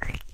Thank you.